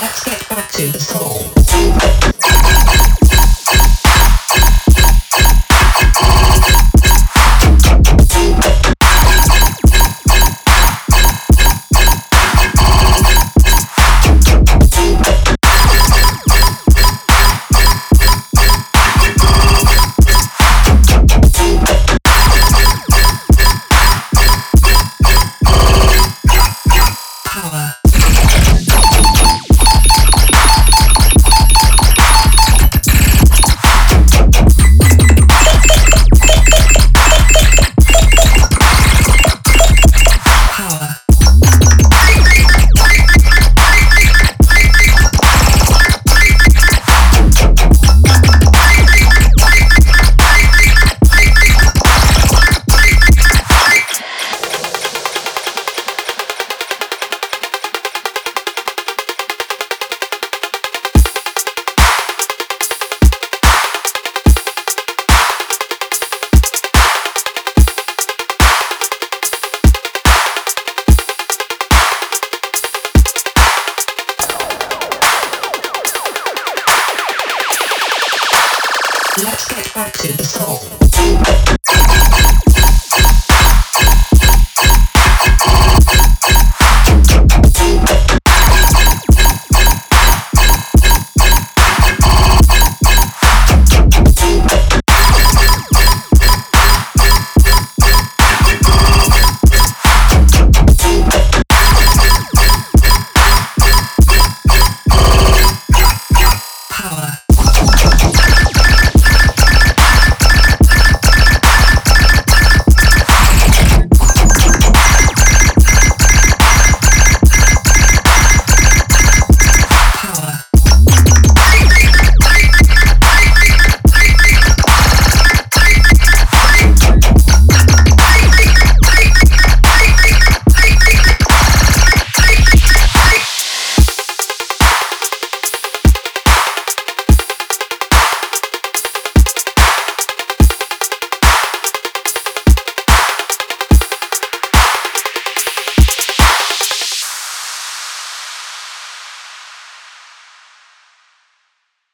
Let's get back to the song. Let's get back to the song.